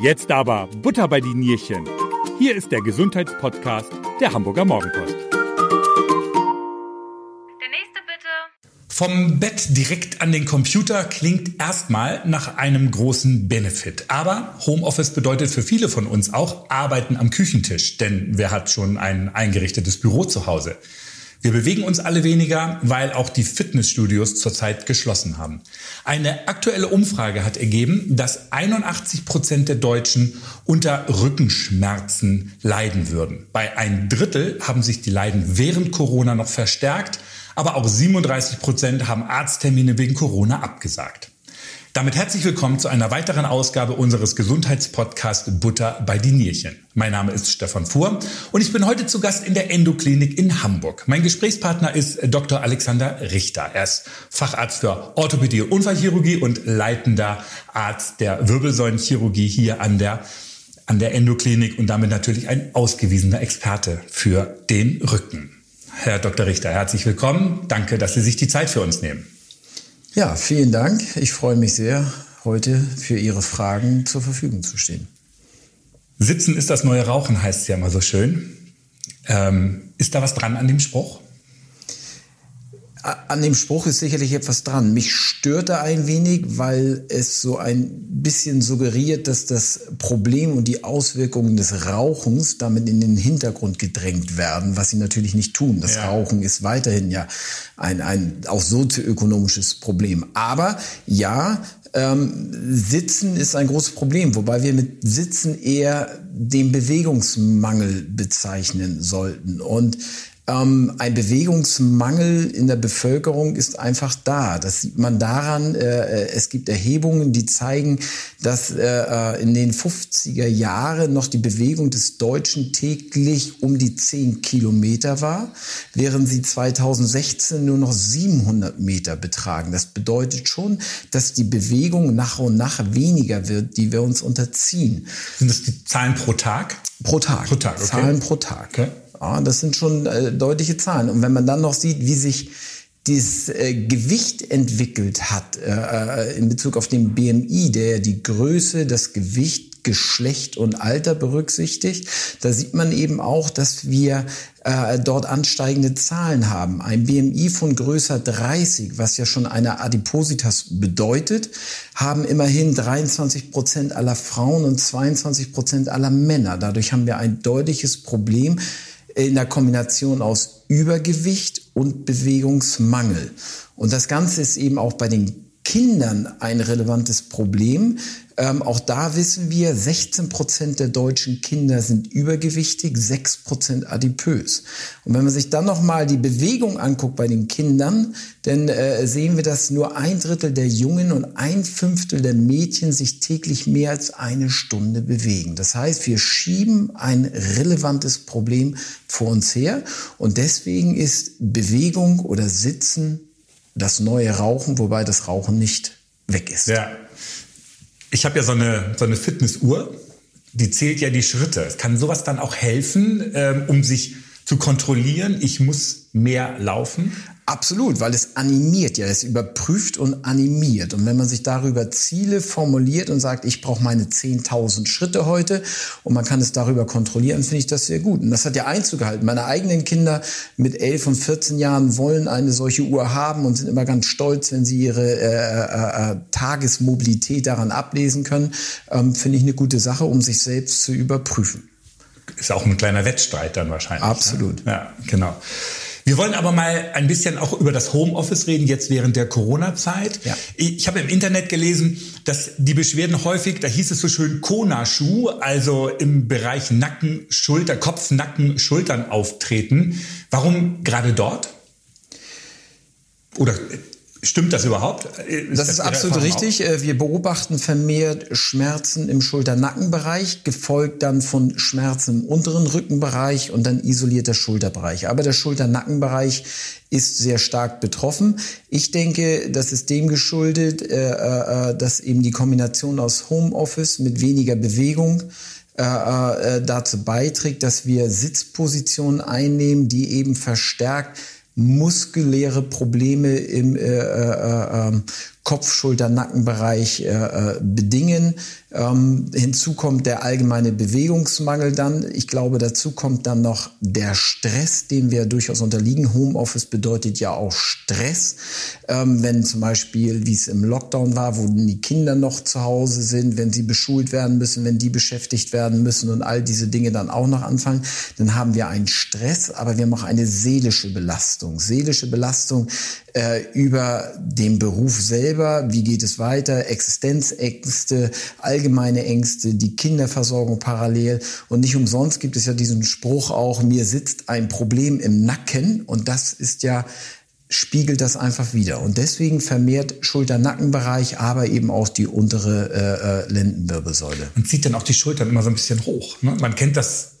Jetzt aber Butter bei die Nierchen. Hier ist der Gesundheitspodcast der Hamburger Morgenpost. Der nächste bitte. Vom Bett direkt an den Computer klingt erstmal nach einem großen Benefit. Aber Homeoffice bedeutet für viele von uns auch Arbeiten am Küchentisch. Denn wer hat schon ein eingerichtetes Büro zu Hause? Wir bewegen uns alle weniger, weil auch die Fitnessstudios zurzeit geschlossen haben. Eine aktuelle Umfrage hat ergeben, dass 81 Prozent der Deutschen unter Rückenschmerzen leiden würden. Bei ein Drittel haben sich die Leiden während Corona noch verstärkt, aber auch 37 Prozent haben Arzttermine wegen Corona abgesagt. Damit herzlich willkommen zu einer weiteren Ausgabe unseres Gesundheitspodcasts Butter bei die Nierchen. Mein Name ist Stefan Fuhr und ich bin heute zu Gast in der Endoklinik in Hamburg. Mein Gesprächspartner ist Dr. Alexander Richter. Er ist Facharzt für Orthopädie und Unfallchirurgie und leitender Arzt der Wirbelsäulenchirurgie hier an der an der Endoklinik und damit natürlich ein ausgewiesener Experte für den Rücken. Herr Dr. Richter, herzlich willkommen. Danke, dass Sie sich die Zeit für uns nehmen. Ja, vielen Dank. Ich freue mich sehr, heute für Ihre Fragen zur Verfügung zu stehen. Sitzen ist das neue Rauchen, heißt es ja immer so schön. Ähm, ist da was dran an dem Spruch? An dem Spruch ist sicherlich etwas dran. Mich störte ein wenig, weil es so ein bisschen suggeriert, dass das Problem und die Auswirkungen des Rauchens damit in den Hintergrund gedrängt werden, was sie natürlich nicht tun. Das ja. Rauchen ist weiterhin ja ein, ein auch sozioökonomisches Problem. Aber ja, ähm, Sitzen ist ein großes Problem, wobei wir mit Sitzen eher den Bewegungsmangel bezeichnen sollten. Und ähm, ein Bewegungsmangel in der Bevölkerung ist einfach da. Das sieht man daran, äh, äh es gibt Erhebungen, die zeigen, dass äh, äh in den 50er Jahren noch die Bewegung des Deutschen täglich um die 10 Kilometer war, während sie 2016 nur noch 700 Meter betragen. Das bedeutet schon, dass die Bewegung nach und nach weniger wird, die wir uns unterziehen. Sind das die Zahlen pro Tag? Pro Tag. Pro Tag, okay. Zahlen pro Tag. Okay. Ja, das sind schon äh, deutliche Zahlen. Und wenn man dann noch sieht, wie sich dieses äh, Gewicht entwickelt hat äh, äh in Bezug auf den BMI, der die Größe, das Gewicht Geschlecht und Alter berücksichtigt. Da sieht man eben auch, dass wir äh, dort ansteigende Zahlen haben. Ein BMI von größer 30, was ja schon eine Adipositas bedeutet, haben immerhin 23 Prozent aller Frauen und 22 Prozent aller Männer. Dadurch haben wir ein deutliches Problem in der Kombination aus Übergewicht und Bewegungsmangel. Und das Ganze ist eben auch bei den Kindern ein relevantes Problem. Ähm, auch da wissen wir, 16 Prozent der deutschen Kinder sind übergewichtig, 6 Prozent adipös. Und wenn man sich dann nochmal die Bewegung anguckt bei den Kindern, dann äh, sehen wir, dass nur ein Drittel der Jungen und ein Fünftel der Mädchen sich täglich mehr als eine Stunde bewegen. Das heißt, wir schieben ein relevantes Problem vor uns her. Und deswegen ist Bewegung oder Sitzen das neue Rauchen, wobei das Rauchen nicht weg ist. Ja. Ich habe ja so eine, so eine Fitnessuhr, die zählt ja die Schritte. Kann sowas dann auch helfen, ähm, um sich zu kontrollieren, ich muss mehr laufen? Absolut, weil es animiert ja, es überprüft und animiert. Und wenn man sich darüber Ziele formuliert und sagt, ich brauche meine 10.000 Schritte heute und man kann es darüber kontrollieren, finde ich das sehr gut. Und das hat ja Einzug gehalten. Meine eigenen Kinder mit 11 und 14 Jahren wollen eine solche Uhr haben und sind immer ganz stolz, wenn sie ihre äh, äh, äh, Tagesmobilität daran ablesen können. Ähm, finde ich eine gute Sache, um sich selbst zu überprüfen. Ist auch ein kleiner Wettstreit dann wahrscheinlich. Ne? Absolut. Ne? Ja, genau. Wir wollen aber mal ein bisschen auch über das Homeoffice reden, jetzt während der Corona-Zeit. Ja. Ich habe im Internet gelesen, dass die Beschwerden häufig, da hieß es so schön Kona-Schuh, also im Bereich Nacken, Schulter, Kopf, Nacken, Schultern auftreten. Warum gerade dort? Oder Stimmt das überhaupt? Ist das, das ist absolut richtig. Auch? Äh, wir beobachten vermehrt Schmerzen im Schulter-Nackenbereich, gefolgt dann von Schmerzen im unteren Rückenbereich und dann isolierter Schulterbereich. Aber der Schulter-Nackenbereich ist sehr stark betroffen. Ich denke, das ist dem geschuldet, äh, äh, dass eben die Kombination aus Homeoffice mit weniger Bewegung dazu beiträgt, dass wir Sitzpositionen einnehmen, die eben verstärkt muskuläre Probleme im äh, äh, äh, Kopf, Schulter, Nackenbereich äh, äh, bedingen. Ähm, hinzu kommt der allgemeine Bewegungsmangel dann. Ich glaube, dazu kommt dann noch der Stress, dem wir durchaus unterliegen. Homeoffice bedeutet ja auch Stress. Ähm, wenn zum Beispiel, wie es im Lockdown war, wo die Kinder noch zu Hause sind, wenn sie beschult werden müssen, wenn die beschäftigt werden müssen und all diese Dinge dann auch noch anfangen, dann haben wir einen Stress, aber wir haben auch eine seelische Belastung. Seelische Belastung äh, über den Beruf selber, wie geht es weiter, Existenzängste, allgemeine Ängste, die Kinderversorgung parallel. Und nicht umsonst gibt es ja diesen Spruch auch, mir sitzt ein Problem im Nacken. Und das ist ja spiegelt das einfach wieder. Und deswegen vermehrt Schulter-Nackenbereich, aber eben auch die untere äh, äh, Lendenwirbelsäule. Man zieht dann auch die Schultern immer so ein bisschen hoch. Ne? Man kennt das,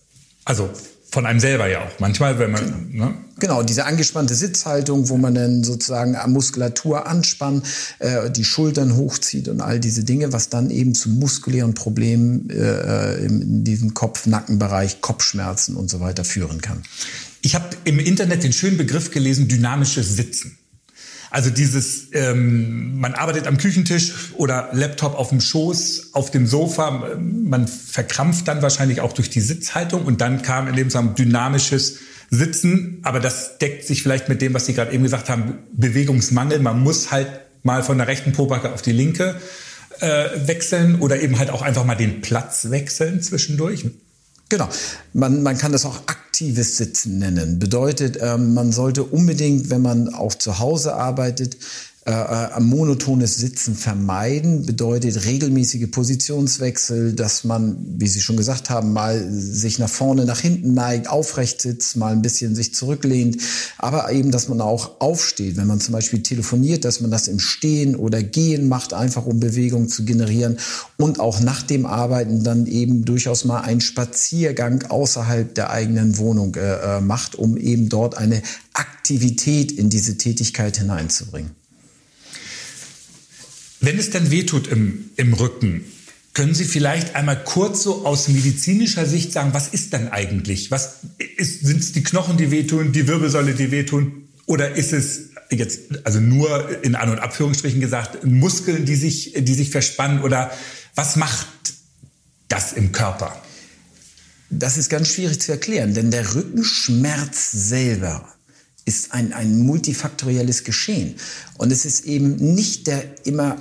also von einem selber ja auch. Manchmal, wenn man. Genau. Ne? genau, diese angespannte Sitzhaltung, wo man dann sozusagen Muskulatur anspannt, äh, die Schultern hochzieht und all diese Dinge, was dann eben zu muskulären Problemen äh, in diesem Kopf-Nackenbereich, Kopfschmerzen und so weiter führen kann. Ich habe im Internet den schönen Begriff gelesen, dynamisches Sitzen. Also dieses, ähm, man arbeitet am Küchentisch oder Laptop auf dem Schoß, auf dem Sofa, man verkrampft dann wahrscheinlich auch durch die Sitzhaltung und dann kam in dem Zusammenhang dynamisches Sitzen, aber das deckt sich vielleicht mit dem, was Sie gerade eben gesagt haben, Bewegungsmangel. Man muss halt mal von der rechten Pobacke auf die linke äh, wechseln oder eben halt auch einfach mal den Platz wechseln zwischendurch. Genau. Man, man kann das auch aktives Sitzen nennen. Bedeutet, ähm, man sollte unbedingt, wenn man auch zu Hause arbeitet, äh, äh, monotones Sitzen vermeiden bedeutet regelmäßige Positionswechsel, dass man, wie Sie schon gesagt haben, mal sich nach vorne, nach hinten neigt, aufrecht sitzt, mal ein bisschen sich zurücklehnt, aber eben, dass man auch aufsteht. Wenn man zum Beispiel telefoniert, dass man das im Stehen oder Gehen macht, einfach um Bewegung zu generieren und auch nach dem Arbeiten dann eben durchaus mal einen Spaziergang außerhalb der eigenen Wohnung äh, äh macht, um eben dort eine Aktivität in diese Tätigkeit hineinzubringen. Wenn es dann wehtut im, im Rücken, können Sie vielleicht einmal kurz so aus medizinischer Sicht sagen, was ist denn eigentlich? Was sind es die Knochen, die wehtun, die Wirbelsäule, die wehtun? Oder ist es jetzt, also nur in An- und Abführungsstrichen gesagt, Muskeln, die sich, die sich verspannen? Oder was macht das im Körper? Das ist ganz schwierig zu erklären, denn der Rückenschmerz selber ist ein, ein multifaktorielles Geschehen. Und es ist eben nicht der immer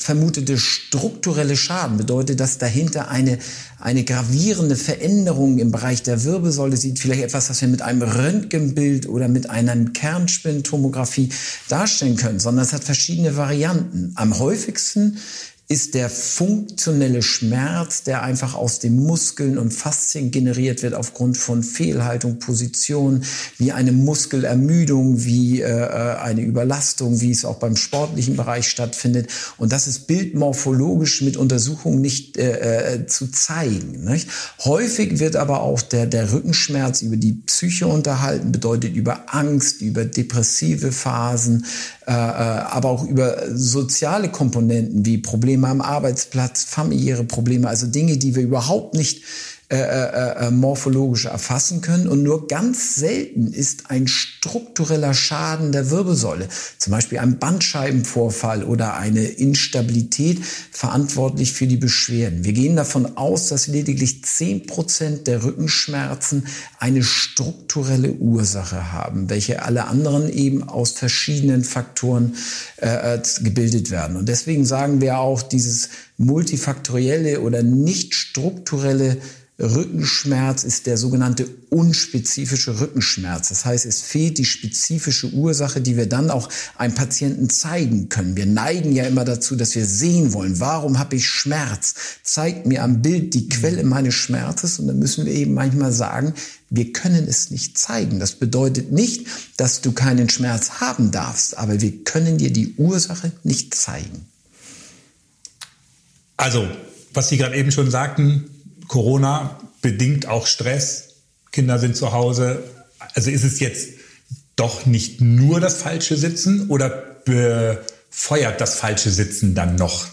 vermutete strukturelle Schaden bedeutet, dass dahinter eine, eine gravierende Veränderung im Bereich der Wirbelsäule sieht, vielleicht etwas, was wir mit einem Röntgenbild oder mit einer Kernspintomographie darstellen können, sondern es hat verschiedene Varianten. Am häufigsten ist der funktionelle Schmerz, der einfach aus den Muskeln und Faszien generiert wird aufgrund von Fehlhaltung, Position, wie eine Muskelermüdung, wie äh, äh, eine Überlastung, wie es auch beim sportlichen Bereich stattfindet. Und das ist bildmorphologisch mit Untersuchungen nicht äh, äh, zu zeigen. Nicht? Häufig wird aber auch der, der Rückenschmerz über die Psyche unterhalten, bedeutet über Angst, über depressive Phasen, äh, äh, aber auch über soziale Komponenten wie Probleme am Arbeitsplatz, familiäre Probleme, also Dinge, die wir überhaupt nicht äh, äh, äh, morphologisch erfassen können. Und nur ganz selten ist ein struktureller Schaden der Wirbelsäule, zum Beispiel ein Bandscheibenvorfall oder eine Instabilität, verantwortlich für die Beschwerden. Wir gehen davon aus, dass lediglich zehn Prozent der Rückenschmerzen eine strukturelle Ursache haben, welche alle anderen eben aus verschiedenen Faktoren äh, äh gebildet werden. Und deswegen sagen wir auch, dieses multifaktorielle oder nicht strukturelle Rückenschmerz ist der sogenannte unspezifische Rückenschmerz. Das heißt, es fehlt die spezifische Ursache, die wir dann auch einem Patienten zeigen können. Wir neigen ja immer dazu, dass wir sehen wollen, warum habe ich Schmerz? Zeigt mir am Bild die Quelle meines Schmerzes und dann müssen wir eben manchmal sagen, wir können es nicht zeigen. Das bedeutet nicht, dass du keinen Schmerz haben darfst, aber wir können dir die Ursache nicht zeigen. Also, was Sie gerade eben schon sagten, Corona bedingt auch Stress. Kinder sind zu Hause. Also ist es jetzt doch nicht nur das falsche Sitzen oder befeuert das falsche Sitzen dann noch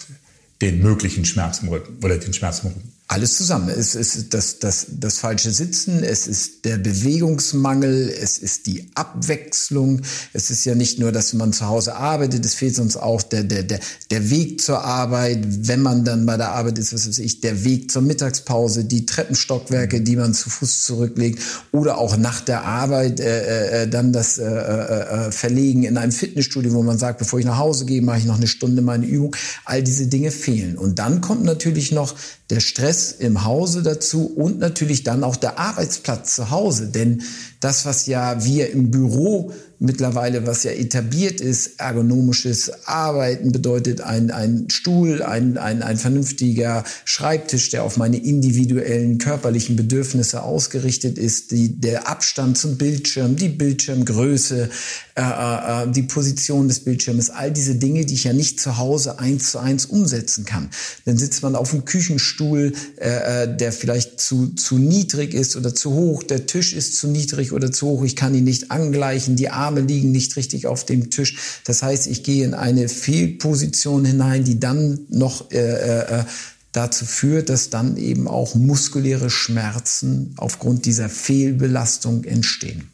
den möglichen Schmerz im Rücken oder den Schmerz im Rücken? Alles zusammen. Es ist das, das, das falsche Sitzen, es ist der Bewegungsmangel, es ist die Abwechslung. Es ist ja nicht nur, dass man zu Hause arbeitet, es fehlt uns auch der, der, der, der Weg zur Arbeit, wenn man dann bei der Arbeit ist, was weiß ich, der Weg zur Mittagspause, die Treppenstockwerke, die man zu Fuß zurücklegt oder auch nach der Arbeit äh, äh, dann das äh, äh, äh, Verlegen in einem Fitnessstudio, wo man sagt, bevor ich nach Hause gehe, mache ich noch eine Stunde meine Übung. All diese Dinge fehlen. Und dann kommt natürlich noch der Stress im Hause dazu und natürlich dann auch der Arbeitsplatz zu Hause. Denn das, was ja wir im Büro mittlerweile, was ja etabliert ist, ergonomisches Arbeiten bedeutet ein, ein Stuhl, ein, ein, ein vernünftiger Schreibtisch, der auf meine individuellen körperlichen Bedürfnisse ausgerichtet ist, die, der Abstand zum Bildschirm, die Bildschirmgröße, äh, äh, äh, die Position des Bildschirms, all diese Dinge, die ich ja nicht zu Hause eins zu eins umsetzen kann. Dann sitzt man auf dem Küchenstuhl, äh, äh, der vielleicht zu, zu niedrig ist oder zu hoch, der Tisch ist zu niedrig oder zu hoch, ich kann ihn nicht angleichen, die Arme liegen nicht richtig auf dem Tisch. Das heißt, ich gehe in eine Fehlposition hinein, die dann noch äh, äh, dazu führt, dass dann eben auch muskuläre Schmerzen aufgrund dieser Fehlbelastung entstehen.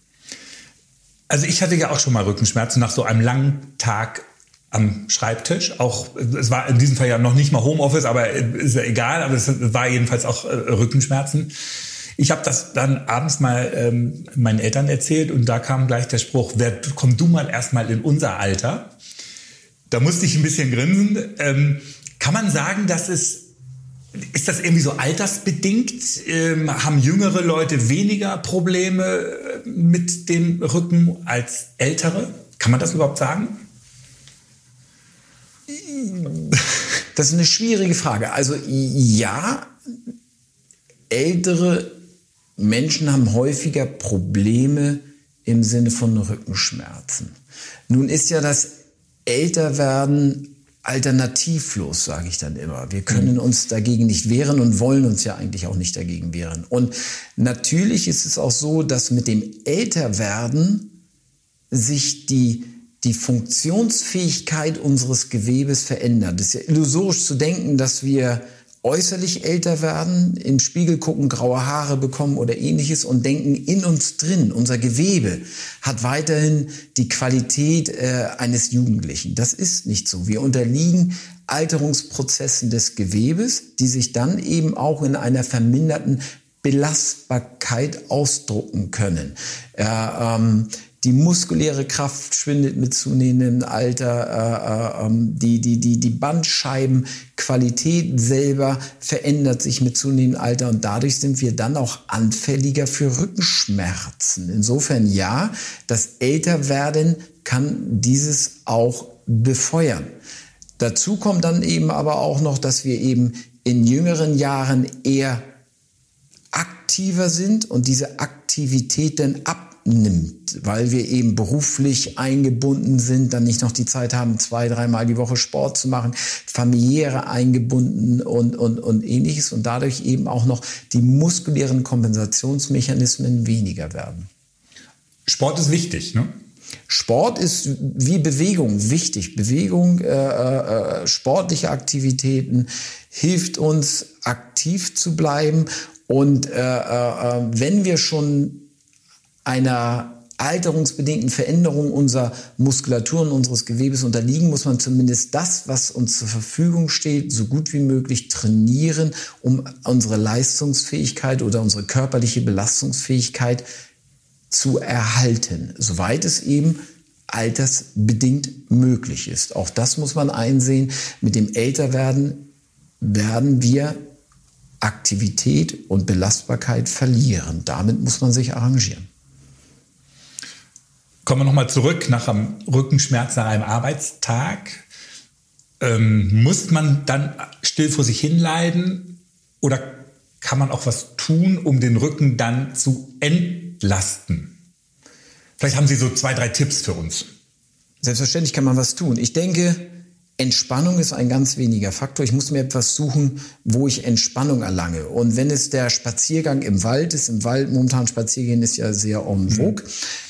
Also ich hatte ja auch schon mal Rückenschmerzen nach so einem langen Tag am Schreibtisch. Auch es war in diesem Fall ja noch nicht mal Homeoffice, aber ist ja egal. Aber es war jedenfalls auch äh, Rückenschmerzen. Ich habe das dann abends mal ähm, meinen Eltern erzählt und da kam gleich der Spruch, wer, komm du mal erstmal in unser Alter. Da musste ich ein bisschen grinsen. Ähm, kann man sagen, dass es ist das irgendwie so altersbedingt? Ähm, haben jüngere Leute weniger Probleme äh, mit dem Rücken als ältere? Kann man das überhaupt sagen? Das ist eine schwierige Frage. Also ja, ältere Menschen haben häufiger Probleme im Sinne von Rückenschmerzen. Nun ist ja das Älterwerden alternativlos, sage ich dann immer. Wir können uns dagegen nicht wehren und wollen uns ja eigentlich auch nicht dagegen wehren. Und natürlich ist es auch so, dass mit dem Älterwerden sich die die Funktionsfähigkeit unseres Gewebes verändert. Es ist ja illusorisch zu denken, dass wir äußerlich älter werden, im Spiegel gucken, graue Haare bekommen oder ähnliches und denken in uns drin, unser Gewebe hat weiterhin die Qualität äh, eines Jugendlichen. Das ist nicht so. Wir unterliegen Alterungsprozessen des Gewebes, die sich dann eben auch in einer verminderten Belastbarkeit ausdrucken können. Äh, ähm, die muskuläre Kraft schwindet mit zunehmendem Alter. Äh, äh, ähm, die, die, die, die Bandscheibenqualität selber verändert sich mit zunehmendem Alter und dadurch sind wir dann auch anfälliger für Rückenschmerzen. Insofern ja, das Älterwerden kann dieses auch befeuern. Dazu kommt dann eben aber auch noch, dass wir eben in jüngeren Jahren eher aktiver sind und diese Aktivität dann ab nimmt, weil wir eben beruflich eingebunden sind, dann nicht noch die Zeit haben, zwei, dreimal die Woche Sport zu machen, familiäre eingebunden und, und, und ähnliches und dadurch eben auch noch die muskulären Kompensationsmechanismen weniger werden. Sport ist wichtig, ne? Sport ist wie Bewegung wichtig. Bewegung, äh, äh, sportliche Aktivitäten hilft uns aktiv zu bleiben. Und äh, äh, äh wenn wir schon einer alterungsbedingten Veränderung unserer Muskulatur und unseres Gewebes unterliegen, muss man zumindest das, was uns zur Verfügung steht, so gut wie möglich trainieren, um unsere Leistungsfähigkeit oder unsere körperliche Belastungsfähigkeit zu erhalten, soweit es eben altersbedingt möglich ist. Auch das muss man einsehen. Mit dem Älterwerden werden wir Aktivität und Belastbarkeit verlieren. Damit muss man sich arrangieren. Kommen wir nochmal zurück nach einem Rückenschmerz nach einem Arbeitstag. Ähm, muss man dann still vor sich hinleiden oder kann man auch was tun, um den Rücken dann zu entlasten? Vielleicht haben Sie so zwei, drei Tipps für uns. Selbstverständlich kann man was tun. Ich denke, Entspannung ist ein ganz weniger Faktor. Ich muss mir etwas suchen, wo ich Entspannung erlange. Und wenn es der Spaziergang im Wald ist, im Wald momentan spazieren ist ja sehr en vogue, mhm.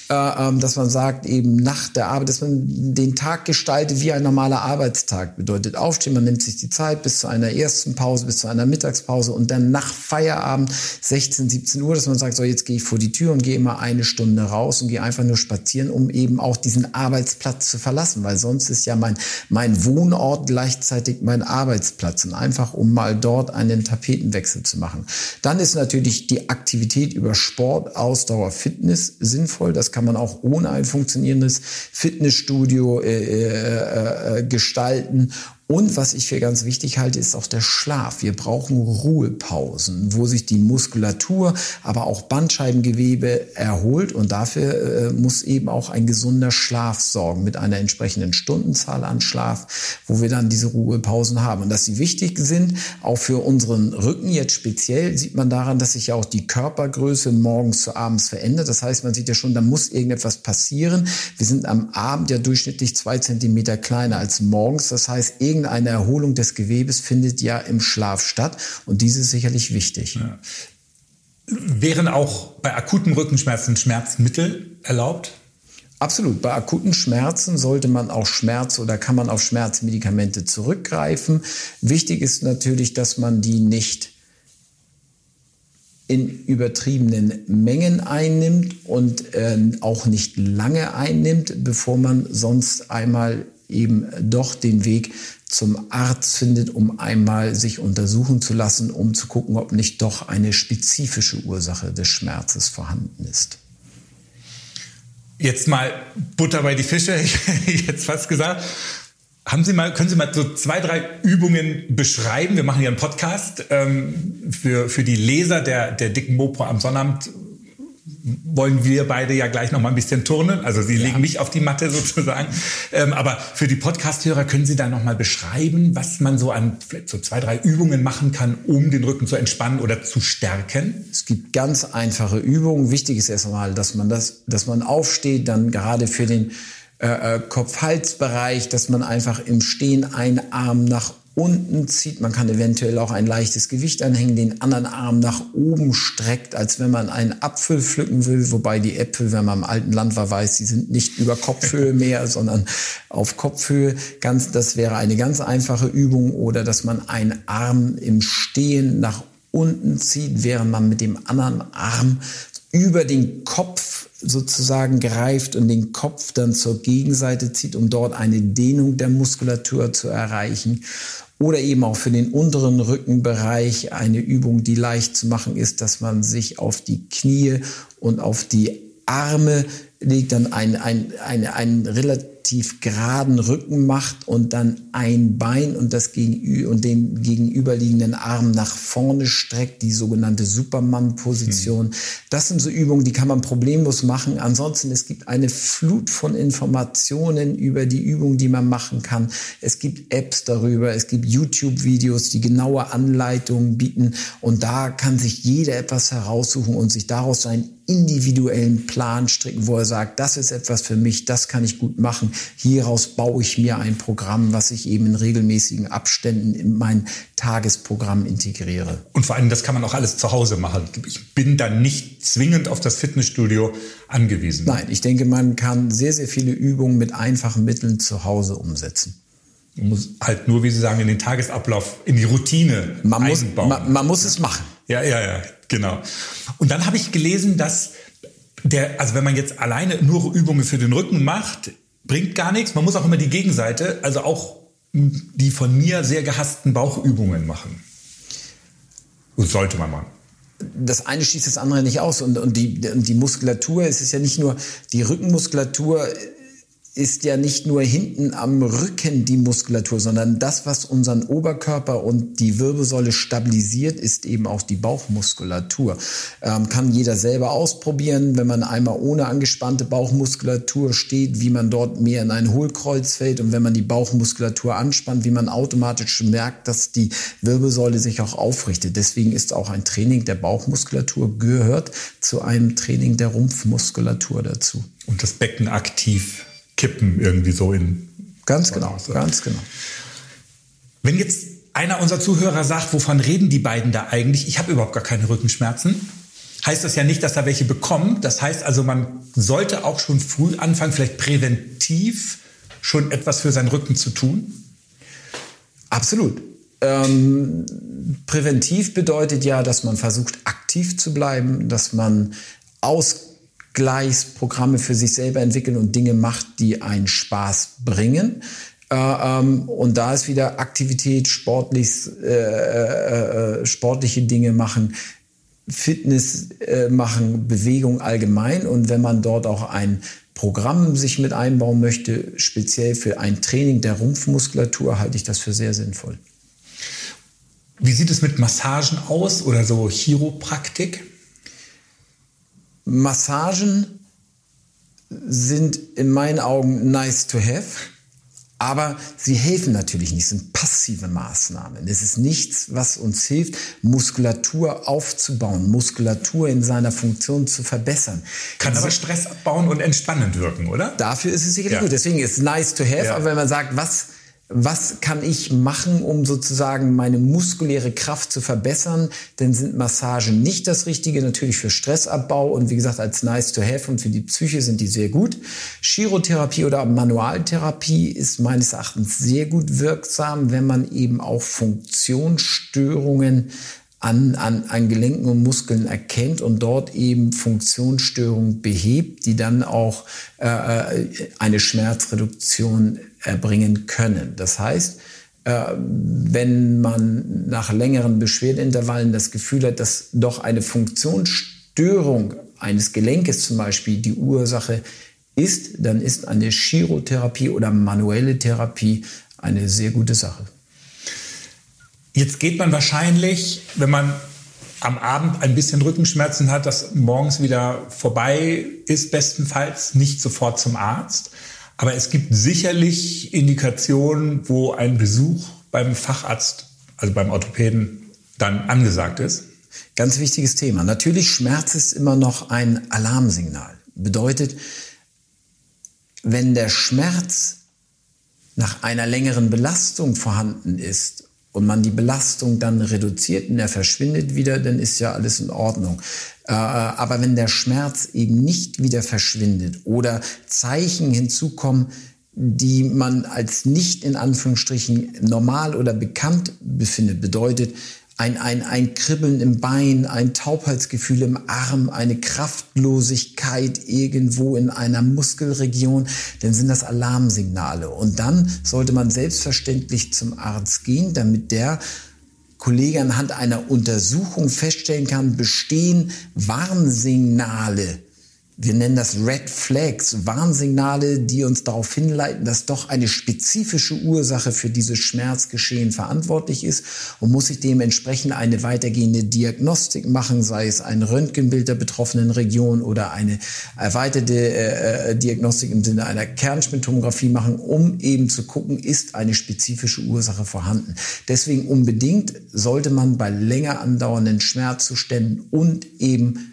Äh, ähm, dass man sagt, eben nach der Arbeit, dass man den Tag gestaltet wie ein normaler Arbeitstag. Bedeutet aufstehen, man nimmt sich die Zeit bis zu einer ersten Pause, bis zu einer Mittagspause und dann nach Feierabend 16, 17 Uhr, dass man sagt, so jetzt gehe ich vor die Tür und gehe immer eine Stunde raus und gehe einfach nur spazieren, um eben auch diesen Arbeitsplatz zu verlassen, weil sonst ist ja mein, mein Wohnort gleichzeitig mein Arbeitsplatz und einfach um mal dort einen Tapetenwechsel zu machen. Dann ist natürlich die Aktivität über Sport, Ausdauer, Fitness sinnvoll. Das kann man auch ohne ein funktionierendes Fitnessstudio äh, äh, äh, gestalten und was ich für ganz wichtig halte, ist auch der Schlaf. Wir brauchen Ruhepausen, wo sich die Muskulatur, aber auch Bandscheibengewebe erholt. Und dafür äh, muss eben auch ein gesunder Schlaf sorgen mit einer entsprechenden Stundenzahl an Schlaf, wo wir dann diese Ruhepausen haben. Und dass sie wichtig sind, auch für unseren Rücken jetzt speziell, sieht man daran, dass sich ja auch die Körpergröße morgens zu abends verändert. Das heißt, man sieht ja schon, da muss irgendetwas passieren. Wir sind am Abend ja durchschnittlich zwei Zentimeter kleiner als morgens. Das heißt, irgend eine Erholung des Gewebes findet ja im Schlaf statt und diese ist sicherlich wichtig. Ja. Wären auch bei akuten Rückenschmerzen Schmerzmittel erlaubt? Absolut. Bei akuten Schmerzen sollte man auch Schmerz oder kann man auf Schmerzmedikamente zurückgreifen. Wichtig ist natürlich, dass man die nicht in übertriebenen Mengen einnimmt und äh, auch nicht lange einnimmt, bevor man sonst einmal eben doch den Weg zum Arzt findet, um einmal sich untersuchen zu lassen, um zu gucken, ob nicht doch eine spezifische Ursache des Schmerzes vorhanden ist. Jetzt mal Butter bei die Fische, jetzt fast gesagt. Haben Sie mal, können Sie mal so zwei, drei Übungen beschreiben? Wir machen ja einen Podcast ähm, für, für die Leser der, der dicken Mopo am Sonnabend wollen wir beide ja gleich noch mal ein bisschen turnen. Also Sie ja. legen mich auf die Matte sozusagen. Ähm, aber für die Podcast-Hörer können Sie da noch mal beschreiben, was man so an vielleicht so zwei, drei Übungen machen kann, um den Rücken zu entspannen oder zu stärken? Es gibt ganz einfache Übungen. Wichtig ist erstmal, dass man das, dass man aufsteht, dann gerade für den äh, äh Kopf-Hals-Bereich, dass man einfach im Stehen einen Arm nach unten zieht. Man kann eventuell auch ein leichtes Gewicht anhängen, den anderen Arm nach oben streckt, als wenn man einen Apfel pflücken will. Wobei die Äpfel, wenn man im alten Land war, weiß, die sind nicht über Kopfhöhe mehr, sondern auf Kopfhöhe. Ganz, das wäre eine ganz einfache Übung. Oder dass man einen Arm im Stehen nach unten zieht, während man mit dem anderen Arm über den Kopf sozusagen greift und den Kopf dann zur Gegenseite zieht, um dort eine Dehnung der Muskulatur zu erreichen. Oder eben auch für den unteren Rückenbereich eine Übung, die leicht zu machen ist, dass man sich auf die Knie und auf die Arme legt, dann ein, ein, ein, ein relativ relativ geraden Rücken macht und dann ein Bein und, das gegenü und den gegenüberliegenden Arm nach vorne streckt, die sogenannte Superman-Position. Mhm. Das sind so Übungen, die kann man problemlos machen. Ansonsten, es gibt eine Flut von Informationen über die Übungen, die man machen kann. Es gibt Apps darüber, es gibt YouTube-Videos, die genaue Anleitungen bieten und da kann sich jeder etwas heraussuchen und sich daraus sein individuellen Plan stricken, wo er sagt, das ist etwas für mich, das kann ich gut machen. Hieraus baue ich mir ein Programm, was ich eben in regelmäßigen Abständen in mein Tagesprogramm integriere. Und vor allem, das kann man auch alles zu Hause machen. Ich bin dann nicht zwingend auf das Fitnessstudio angewiesen. Nein, ich denke, man kann sehr, sehr viele Übungen mit einfachen Mitteln zu Hause umsetzen. Man muss halt nur, wie Sie sagen, in den Tagesablauf, in die Routine man einbauen. Muss, man, man muss es machen. Ja, ja, ja, genau. Und dann habe ich gelesen, dass der, also wenn man jetzt alleine nur Übungen für den Rücken macht, bringt gar nichts. Man muss auch immer die Gegenseite, also auch die von mir sehr gehassten Bauchübungen machen. Und sollte man machen das eine schließt das andere nicht aus. Und, und die, die Muskulatur, es ist ja nicht nur die Rückenmuskulatur, ist ja nicht nur hinten am Rücken die Muskulatur, sondern das, was unseren Oberkörper und die Wirbelsäule stabilisiert, ist eben auch die Bauchmuskulatur. Ähm, kann jeder selber ausprobieren, wenn man einmal ohne angespannte Bauchmuskulatur steht, wie man dort mehr in ein Hohlkreuz fällt und wenn man die Bauchmuskulatur anspannt, wie man automatisch merkt, dass die Wirbelsäule sich auch aufrichtet. Deswegen ist auch ein Training der Bauchmuskulatur gehört zu einem Training der Rumpfmuskulatur dazu. Und das Becken aktiv kippen irgendwie so in. Ganz genau, ganz genau. Wenn jetzt einer unserer Zuhörer sagt, wovon reden die beiden da eigentlich? Ich habe überhaupt gar keine Rückenschmerzen. heißt das ja nicht, dass er welche bekommt. Das heißt also, man sollte auch schon früh anfangen, vielleicht präventiv schon etwas für seinen Rücken zu tun. Absolut. Ähm, präventiv bedeutet ja, dass man versucht, aktiv zu bleiben, dass man Ausgleichsprogramme für sich selber entwickelt und Dinge macht, die einen Spaß bringen. Äh, ähm, und da ist wieder Aktivität, sportlich, äh, äh, äh, sportliche Dinge machen, Fitness äh, machen, Bewegung allgemein. Und wenn man dort auch ein Programm sich mit einbauen möchte, speziell für ein Training der Rumpfmuskulatur, halte ich das für sehr sinnvoll. Wie sieht es mit Massagen aus oder so Chiropraktik? Massagen sind in meinen Augen nice to have. Aber sie helfen natürlich nicht, sind passive Maßnahmen. Es ist nichts, was uns hilft, Muskulatur aufzubauen, Muskulatur in seiner Funktion zu verbessern. Kann aber Stress abbauen und entspannend wirken, oder? Dafür ist es sicherlich ja. gut. Deswegen ist es nice to have. Ja. Aber wenn man sagt, was was kann ich machen, um sozusagen meine muskuläre Kraft zu verbessern, dann sind Massagen nicht das Richtige, natürlich für Stressabbau und wie gesagt als nice to have und für die Psyche sind die sehr gut. Chirotherapie oder Manualtherapie ist meines Erachtens sehr gut wirksam, wenn man eben auch Funktionsstörungen an, an, an Gelenken und Muskeln erkennt und dort eben Funktionsstörungen behebt, die dann auch äh, äh eine Schmerzreduktion erbringen können. Das heißt, äh, wenn man nach längeren Beschwerdeintervallen das Gefühl hat, dass doch eine Funktionsstörung eines Gelenkes zum Beispiel die Ursache ist, dann ist eine Chirotherapie oder manuelle Therapie eine sehr gute Sache. Jetzt geht man wahrscheinlich, wenn man am Abend ein bisschen Rückenschmerzen hat, das morgens wieder vorbei ist, bestenfalls nicht sofort zum Arzt. Aber es gibt sicherlich Indikationen, wo ein Besuch beim Facharzt, also beim Orthopäden, dann angesagt ist. Ganz wichtiges Thema. Natürlich Schmerz ist immer noch ein Alarmsignal. Bedeutet, wenn der Schmerz nach einer längeren Belastung vorhanden ist und man die Belastung dann reduziert und er verschwindet wieder, dann ist ja alles in Ordnung. Äh, aber wenn der Schmerz eben nicht wieder verschwindet oder Zeichen hinzukommen, die man als nicht in Anführungsstrichen normal oder bekannt befindet, bedeutet, ein, ein, ein Kribbeln im Bein, ein Taubheitsgefühl im Arm, eine Kraftlosigkeit irgendwo in einer Muskelregion, dann sind das Alarmsignale. Und dann sollte man selbstverständlich zum Arzt gehen, damit der Kollege anhand einer Untersuchung feststellen kann, bestehen Warnsignale wir nennen das Red Flags, Warnsignale, die uns darauf hinleiten, dass doch eine spezifische Ursache für dieses Schmerzgeschehen verantwortlich ist und muss sich dementsprechend eine weitergehende Diagnostik machen, sei es ein Röntgenbild der betroffenen Region oder eine erweiterte äh, äh Diagnostik im Sinne einer Kernspintomographie machen, um eben zu gucken, ist eine spezifische Ursache vorhanden. Deswegen unbedingt sollte man bei länger andauernden Schmerzzuständen und eben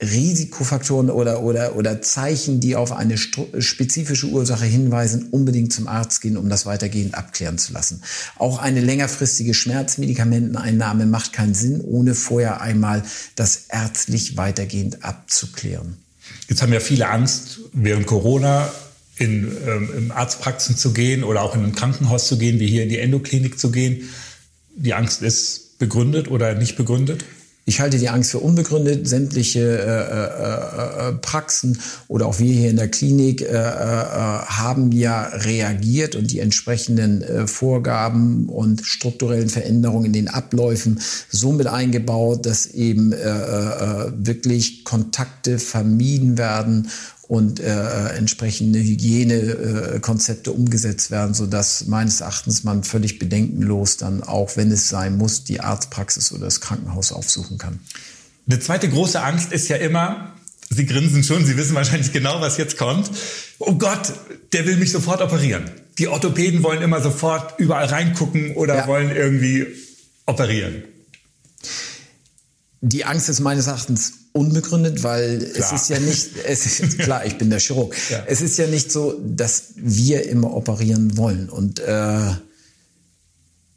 Risikofaktoren oder, oder, oder Zeichen, die auf eine spezifische Ursache hinweisen, unbedingt zum Arzt gehen, um das weitergehend abklären zu lassen. Auch eine längerfristige Schmerzmedikamenteneinnahme macht keinen Sinn, ohne vorher einmal das ärztlich weitergehend abzuklären. Jetzt haben ja viele Angst, während Corona in ähm, in Arztpraxen zu gehen oder auch in ein Krankenhaus zu gehen, wie hier in die Endoklinik zu gehen. Die Angst ist begründet oder nicht begründet? Ich halte die Angst für unbegründet. Sämtliche äh, äh, äh, Praxen oder auch wir hier in der Klinik äh, äh, haben ja reagiert und die entsprechenden äh, Vorgaben und strukturellen Veränderungen in den Abläufen so mit eingebaut, dass eben wirklich Kontakte vermieden werden und äh, entsprechende Hygienekonzepte äh, umgesetzt werden, so dass meines Erachtens man völlig bedenkenlos dann auch, wenn es sein muss, die Arztpraxis oder das Krankenhaus aufsuchen kann. Eine zweite große Angst ist ja immer, Sie grinsen schon, Sie wissen wahrscheinlich genau, was jetzt kommt. Oh Gott, der will mich sofort operieren. Die Orthopäden wollen immer sofort überall reingucken oder ja. wollen irgendwie operieren. Die Angst ist meines Erachtens unbegründet, weil klar. es ist ja nicht, es ist klar, ich bin der Chirurg. Ja. Es ist ja nicht so, dass wir immer operieren wollen. Und äh,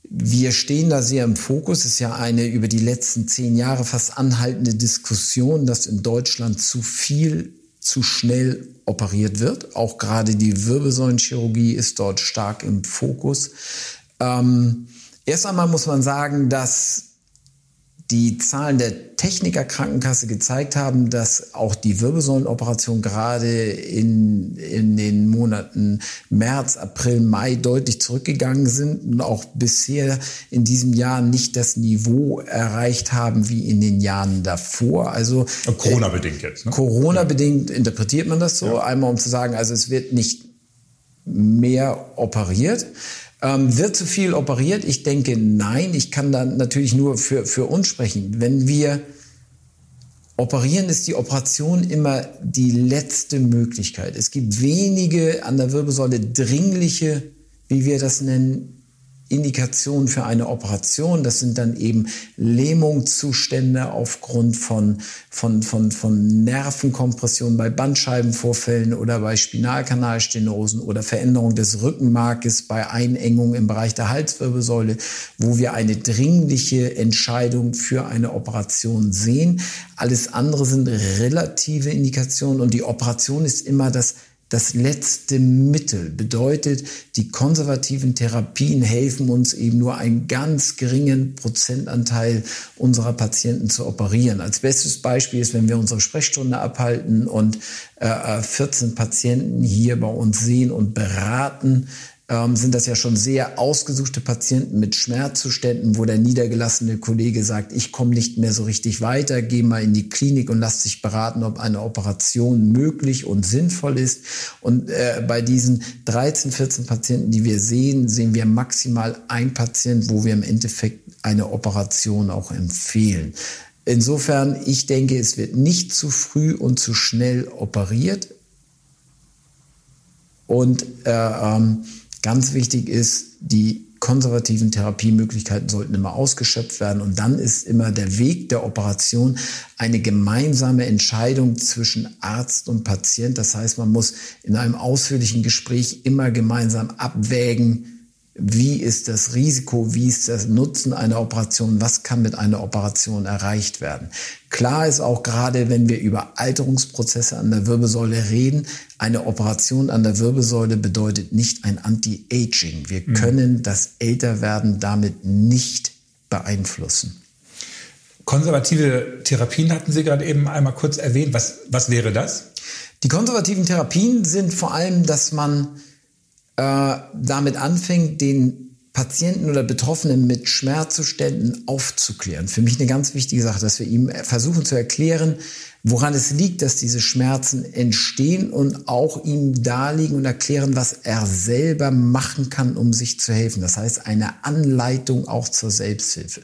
wir stehen da sehr im Fokus. Es ist ja eine über die letzten zehn Jahre fast anhaltende Diskussion, dass in Deutschland zu viel zu schnell operiert wird. Auch gerade die Wirbelsäulenchirurgie ist dort stark im Fokus. Ähm, erst einmal muss man sagen, dass die Zahlen der Techniker Krankenkasse gezeigt haben, dass auch die Wirbelsäulenoperation gerade in, in den Monaten März, April, Mai deutlich zurückgegangen sind und auch bisher in diesem Jahr nicht das Niveau erreicht haben wie in den Jahren davor. Also Corona-bedingt jetzt. Ne? Corona-bedingt interpretiert man das so. Ja. Einmal um zu sagen, also es wird nicht mehr operiert. Ähm, wird zu viel operiert? Ich denke, nein. Ich kann da natürlich nur für, für uns sprechen. Wenn wir operieren, ist die Operation immer die letzte Möglichkeit. Es gibt wenige an der Wirbelsäule dringliche, wie wir das nennen, Indikation für eine Operation. Das sind dann eben Lähmungszustände aufgrund von, von, von, von Nervenkompression bei Bandscheibenvorfällen oder bei Spinalkanalstenosen oder Veränderung des Rückenmarkes bei Einengung im Bereich der Halswirbelsäule, wo wir eine dringliche Entscheidung für eine Operation sehen. Alles andere sind relative Indikationen und die Operation ist immer das das letzte Mittel. Bedeutet, die konservativen Therapien helfen uns eben nur einen ganz geringen Prozentanteil unserer Patienten zu operieren. Als bestes Beispiel ist, wenn wir unsere Sprechstunde abhalten und äh, 14 Patienten hier bei uns sehen und beraten, ähm, sind das ja schon sehr ausgesuchte Patienten mit Schmerzzuständen, wo der niedergelassene Kollege sagt, ich komme nicht mehr so richtig weiter, geh mal in die Klinik und lass dich beraten, ob eine Operation möglich und sinnvoll ist. Und äh, bei diesen 13, 14 Patienten, die wir sehen, sehen wir maximal ein Patient, wo wir im Endeffekt eine Operation auch empfehlen. Insofern, ich denke, es wird nicht zu früh und zu schnell operiert. Und äh, ähm, Ganz wichtig ist, die konservativen Therapiemöglichkeiten sollten immer ausgeschöpft werden. Und dann ist immer der Weg der Operation eine gemeinsame Entscheidung zwischen Arzt und Patient. Das heißt, man muss in einem ausführlichen Gespräch immer gemeinsam abwägen, wie ist das Risiko, wie ist das Nutzen einer Operation, was kann mit einer Operation erreicht werden. Klar ist auch gerade, wenn wir über Alterungsprozesse an der Wirbelsäule reden, eine Operation an der Wirbelsäule bedeutet nicht ein Anti-Aging. Wir mhm. können das Älterwerden damit nicht beeinflussen. Konservative Therapien hatten Sie gerade eben einmal kurz erwähnt. Was, was wäre das? Die konservativen Therapien sind vor allem, dass man äh, damit anfängt, den Patienten oder Betroffenen mit Schmerzzuständen aufzuklären. Für mich eine ganz wichtige Sache, dass wir ihm versuchen zu erklären, woran es liegt, dass diese Schmerzen entstehen und auch ihm darlegen und erklären, was er selber machen kann, um sich zu helfen. Das heißt, eine Anleitung auch zur Selbsthilfe.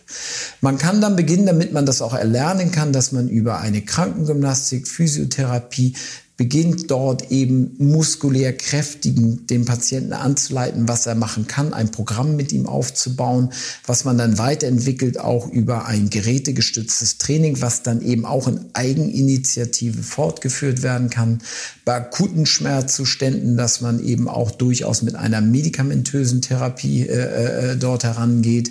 Man kann dann beginnen, damit man das auch erlernen kann, dass man über eine Krankengymnastik, Physiotherapie beginnt dort eben muskulär kräftigen, den Patienten anzuleiten, was er machen kann, ein Programm mit ihm aufzubauen, was man dann weiterentwickelt, auch über ein gerätegestütztes Training, was dann eben auch in Eigeninitiative fortgeführt werden kann. Bei akuten Schmerzzuständen, dass man eben auch durchaus mit einer medikamentösen Therapie äh, äh, dort herangeht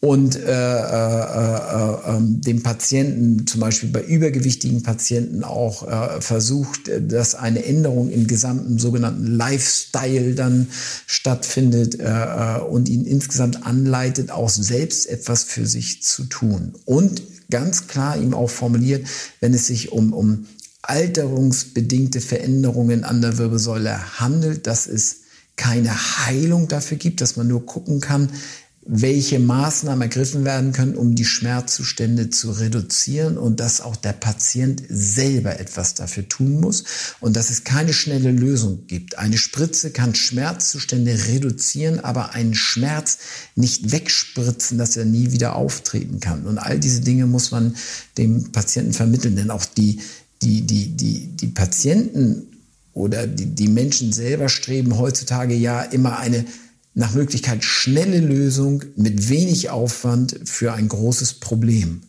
und äh, äh, äh, ähm, dem Patienten, zum Beispiel bei übergewichtigen Patienten auch äh, versucht, dass eine Änderung im gesamten sogenannten Lifestyle dann stattfindet äh, äh, und ihn insgesamt anleitet, auch selbst etwas für sich zu tun. Und ganz klar ihm auch formuliert, wenn es sich um, um alterungsbedingte Veränderungen an der Wirbelsäule handelt, dass es keine Heilung dafür gibt, dass man nur gucken kann, welche Maßnahmen ergriffen werden können, um die Schmerzzustände zu reduzieren und dass auch der Patient selber etwas dafür tun muss und dass es keine schnelle Lösung gibt. Eine Spritze kann Schmerzzustände reduzieren, aber einen Schmerz nicht wegspritzen, dass er nie wieder auftreten kann. Und all diese Dinge muss man dem Patienten vermitteln, denn auch die, die, die, die, die Patienten oder die, die Menschen selber streben heutzutage ja immer eine nach Möglichkeit schnelle Lösung mit wenig Aufwand für ein großes Problem.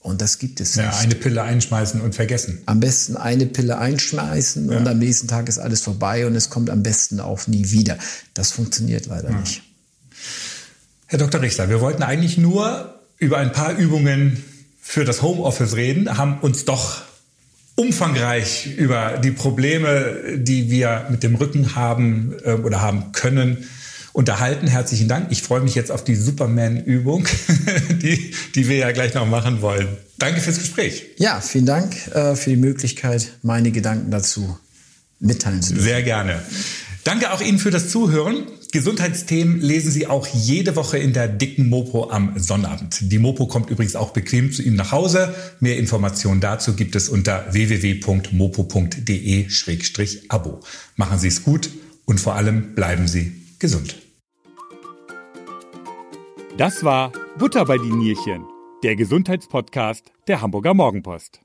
Und das gibt es ja, nicht. Eine Pille einschmeißen und vergessen. Am besten eine Pille einschmeißen ja. und am nächsten Tag ist alles vorbei und es kommt am besten auch nie wieder. Das funktioniert leider ja. nicht. Herr Dr. Richter, wir wollten eigentlich nur über ein paar Übungen für das Homeoffice reden, haben uns doch umfangreich über die Probleme, die wir mit dem Rücken haben äh, oder haben können, unterhalten. Herzlichen Dank. Ich freue mich jetzt auf die Superman-Übung, die, die wir ja gleich noch machen wollen. Danke fürs Gespräch. Ja, vielen Dank äh, für die Möglichkeit, meine Gedanken dazu mitteilen zu dürfen. Sehr gerne. Danke auch Ihnen für das Zuhören. Gesundheitsthemen lesen Sie auch jede Woche in der dicken Mopo am Sonnabend. Die Mopo kommt übrigens auch bequem zu Ihnen nach Hause. Mehr Informationen dazu gibt es unter www.mopo.de-abo. Machen Sie es gut und vor allem bleiben Sie gesund. Das war Butter bei die Nierchen, der Gesundheitspodcast der Hamburger Morgenpost.